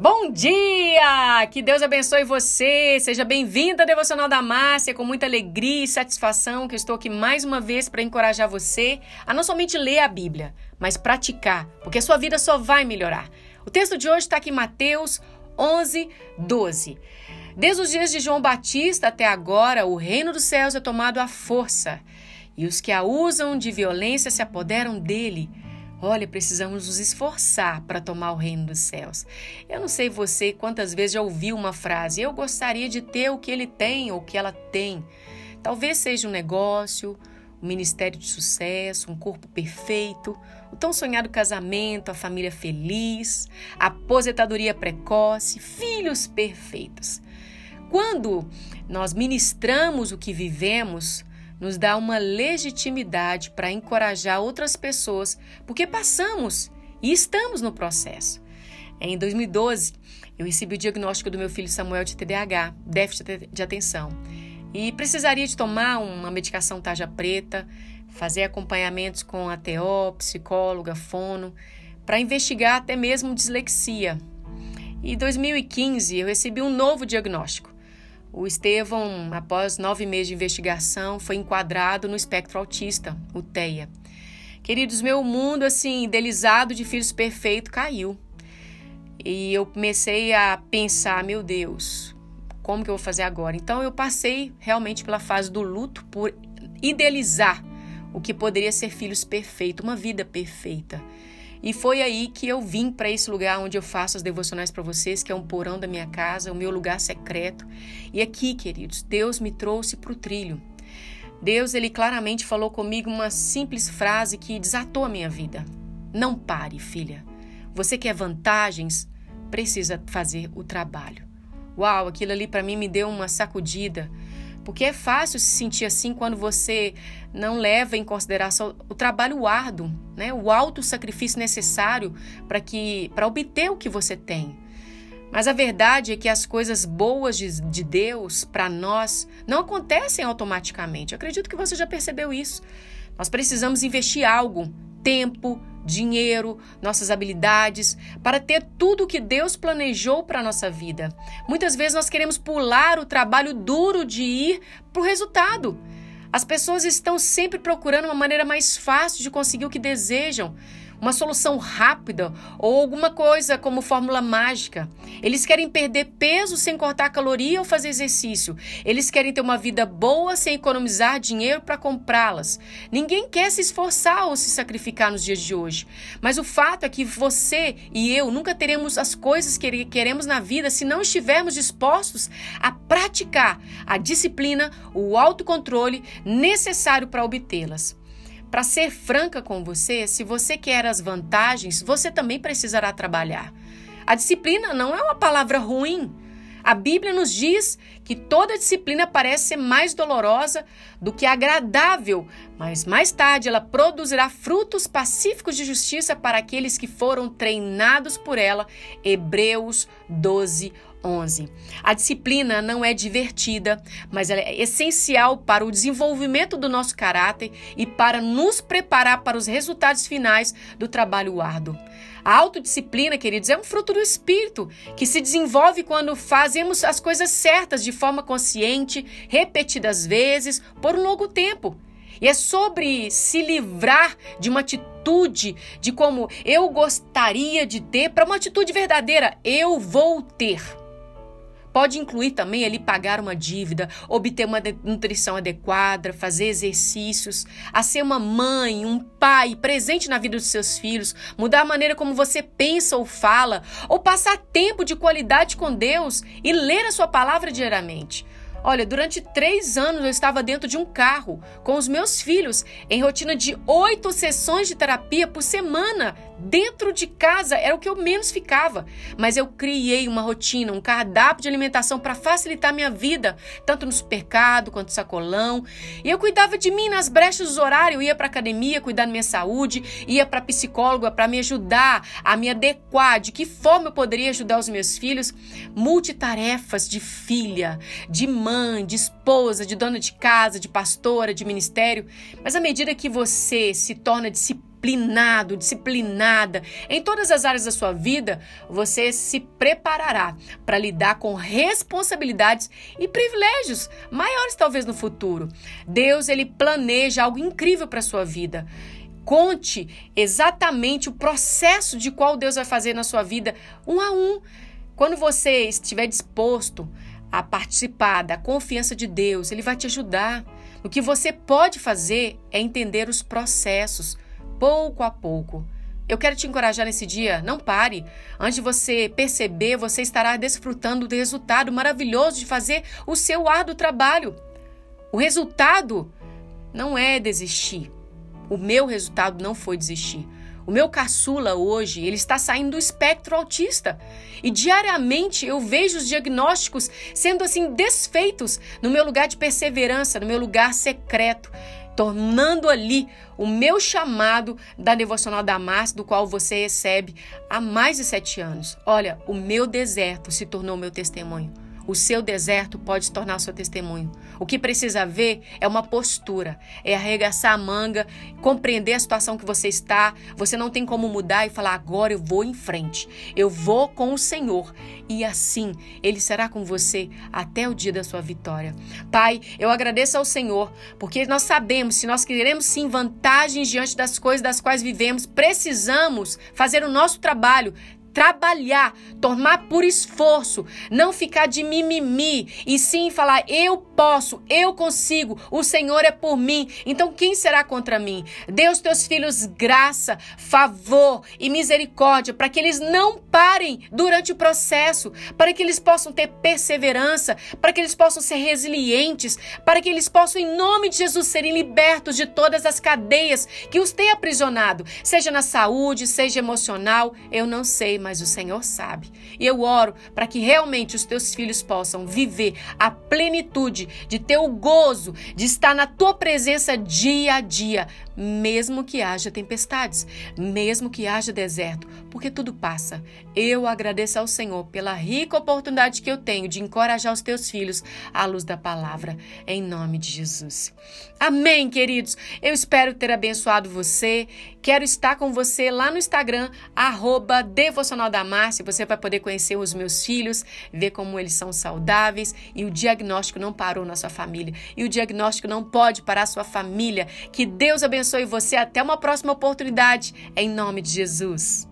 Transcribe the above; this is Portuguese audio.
Bom dia! Que Deus abençoe você. Seja bem-vindo à Devocional da Márcia. Com muita alegria e satisfação que estou aqui mais uma vez para encorajar você a não somente ler a Bíblia, mas praticar, porque a sua vida só vai melhorar. O texto de hoje está aqui em Mateus 11, 12. Desde os dias de João Batista até agora, o reino dos céus é tomado à força, e os que a usam de violência se apoderam dele. Olha, precisamos nos esforçar para tomar o reino dos céus. Eu não sei você quantas vezes já ouviu uma frase: eu gostaria de ter o que ele tem ou o que ela tem. Talvez seja um negócio, um ministério de sucesso, um corpo perfeito, o tão sonhado casamento, a família feliz, a aposentadoria precoce, filhos perfeitos. Quando nós ministramos o que vivemos, nos dá uma legitimidade para encorajar outras pessoas, porque passamos e estamos no processo. Em 2012, eu recebi o diagnóstico do meu filho Samuel de TDAH, déficit de atenção, e precisaria de tomar uma medicação tarja preta, fazer acompanhamentos com a TO, psicóloga, fono, para investigar até mesmo dislexia. Em 2015, eu recebi um novo diagnóstico. O Estevão, após nove meses de investigação, foi enquadrado no espectro autista, o TEA. Queridos, meu mundo, assim, idealizado de filhos perfeito caiu. E eu comecei a pensar, meu Deus, como que eu vou fazer agora? Então eu passei realmente pela fase do luto por idealizar o que poderia ser filhos perfeito, uma vida perfeita. E foi aí que eu vim para esse lugar onde eu faço as devocionais para vocês, que é um porão da minha casa, o meu lugar secreto. E aqui, queridos, Deus me trouxe para o trilho. Deus, ele claramente falou comigo uma simples frase que desatou a minha vida. Não pare, filha. Você quer vantagens? Precisa fazer o trabalho. Uau, aquilo ali para mim me deu uma sacudida porque é fácil se sentir assim quando você não leva em consideração o trabalho árduo, né? o alto sacrifício necessário para que para obter o que você tem. Mas a verdade é que as coisas boas de, de Deus para nós não acontecem automaticamente. Eu acredito que você já percebeu isso. Nós precisamos investir algo, tempo, dinheiro, nossas habilidades, para ter tudo o que Deus planejou para a nossa vida. Muitas vezes nós queremos pular o trabalho duro de ir para o resultado. As pessoas estão sempre procurando uma maneira mais fácil de conseguir o que desejam uma solução rápida ou alguma coisa como fórmula mágica. Eles querem perder peso sem cortar caloria ou fazer exercício. Eles querem ter uma vida boa sem economizar dinheiro para comprá-las. Ninguém quer se esforçar ou se sacrificar nos dias de hoje. Mas o fato é que você e eu nunca teremos as coisas que queremos na vida se não estivermos dispostos a praticar a disciplina, o autocontrole necessário para obtê-las. Para ser franca com você, se você quer as vantagens, você também precisará trabalhar. A disciplina não é uma palavra ruim. A Bíblia nos diz que toda disciplina parece ser mais dolorosa do que agradável, mas mais tarde ela produzirá frutos pacíficos de justiça para aqueles que foram treinados por ela. Hebreus 12, 11. A disciplina não é divertida, mas ela é essencial para o desenvolvimento do nosso caráter e para nos preparar para os resultados finais do trabalho árduo. A autodisciplina, queridos, é um fruto do espírito que se desenvolve quando fazemos as coisas certas de forma consciente, repetidas vezes, por um longo tempo. E é sobre se livrar de uma atitude de como eu gostaria de ter para uma atitude verdadeira. Eu vou ter. Pode incluir também ali pagar uma dívida, obter uma nutrição adequada, fazer exercícios, a ser uma mãe, um pai presente na vida dos seus filhos, mudar a maneira como você pensa ou fala, ou passar tempo de qualidade com Deus e ler a sua palavra diariamente. Olha, durante três anos eu estava dentro de um carro com os meus filhos, em rotina de oito sessões de terapia por semana, dentro de casa, era o que eu menos ficava. Mas eu criei uma rotina, um cardápio de alimentação para facilitar minha vida, tanto no supermercado quanto no sacolão. E eu cuidava de mim nas brechas dos horários, eu ia para academia, cuidar da minha saúde, ia para psicóloga para me ajudar a me adequar, de que forma eu poderia ajudar os meus filhos, multitarefas de filha, de mãe de esposa, de dona de casa, de pastora, de ministério. Mas à medida que você se torna discípulo, disciplinado, disciplinada em todas as áreas da sua vida, você se preparará para lidar com responsabilidades e privilégios maiores talvez no futuro. Deus ele planeja algo incrível para sua vida. Conte exatamente o processo de qual Deus vai fazer na sua vida, um a um. Quando você estiver disposto a participar da confiança de Deus, Ele vai te ajudar. O que você pode fazer é entender os processos, pouco a pouco. Eu quero te encorajar nesse dia, não pare. Antes de você perceber, você estará desfrutando do resultado maravilhoso de fazer o seu árduo trabalho. O resultado não é desistir. O meu resultado não foi desistir. O meu caçula hoje, ele está saindo do espectro autista. E diariamente eu vejo os diagnósticos sendo assim desfeitos no meu lugar de perseverança, no meu lugar secreto, tornando ali o meu chamado da devocional da Márcia, do qual você recebe há mais de sete anos. Olha, o meu deserto se tornou meu testemunho. O seu deserto pode tornar seu testemunho. O que precisa ver é uma postura, é arregaçar a manga, compreender a situação que você está. Você não tem como mudar e falar agora eu vou em frente. Eu vou com o Senhor e assim ele será com você até o dia da sua vitória. Pai, eu agradeço ao Senhor, porque nós sabemos, se nós queremos sim vantagens diante das coisas das quais vivemos, precisamos fazer o nosso trabalho trabalhar, tomar por esforço, não ficar de mimimi e sim falar: eu posso, eu consigo, o Senhor é por mim, então quem será contra mim? Aos teus filhos graça, favor e misericórdia para que eles não parem durante o processo, para que eles possam ter perseverança, para que eles possam ser resilientes, para que eles possam, em nome de Jesus, serem libertos de todas as cadeias que os têm aprisionado, seja na saúde, seja emocional, eu não sei mas o Senhor sabe. E eu oro para que realmente os teus filhos possam viver a plenitude de ter o gozo de estar na tua presença dia a dia, mesmo que haja tempestades, mesmo que haja deserto, porque tudo passa. Eu agradeço ao Senhor pela rica oportunidade que eu tenho de encorajar os teus filhos à luz da palavra, em nome de Jesus. Amém, queridos. Eu espero ter abençoado você. Quero estar com você lá no Instagram, arroba Devocional da Márcia. Você vai poder conhecer os meus filhos, ver como eles são saudáveis e o diagnóstico não parou na sua família. E o diagnóstico não pode parar a sua família. Que Deus abençoe você. Até uma próxima oportunidade. Em nome de Jesus.